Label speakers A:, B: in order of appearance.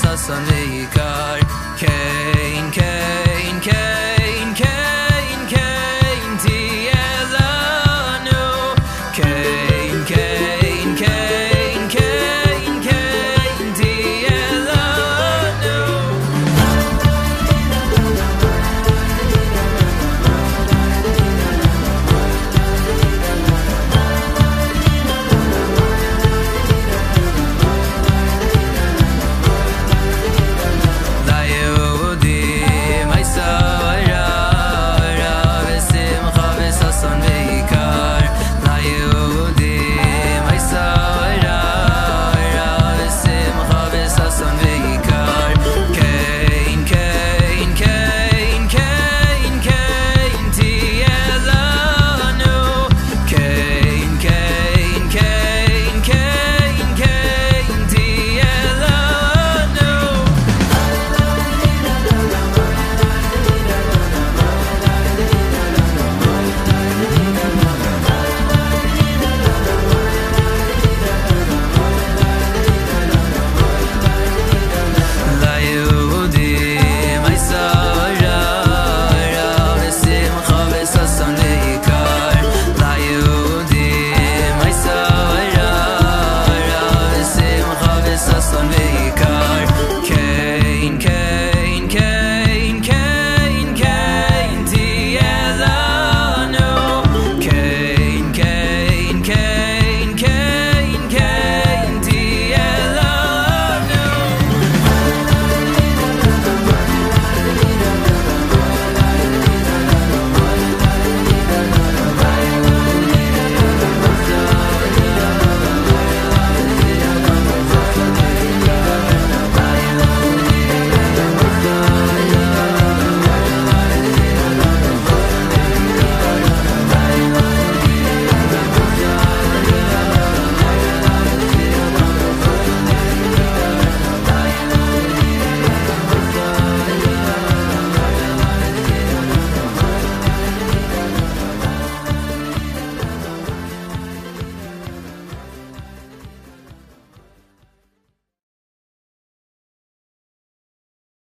A: sa sa ne kar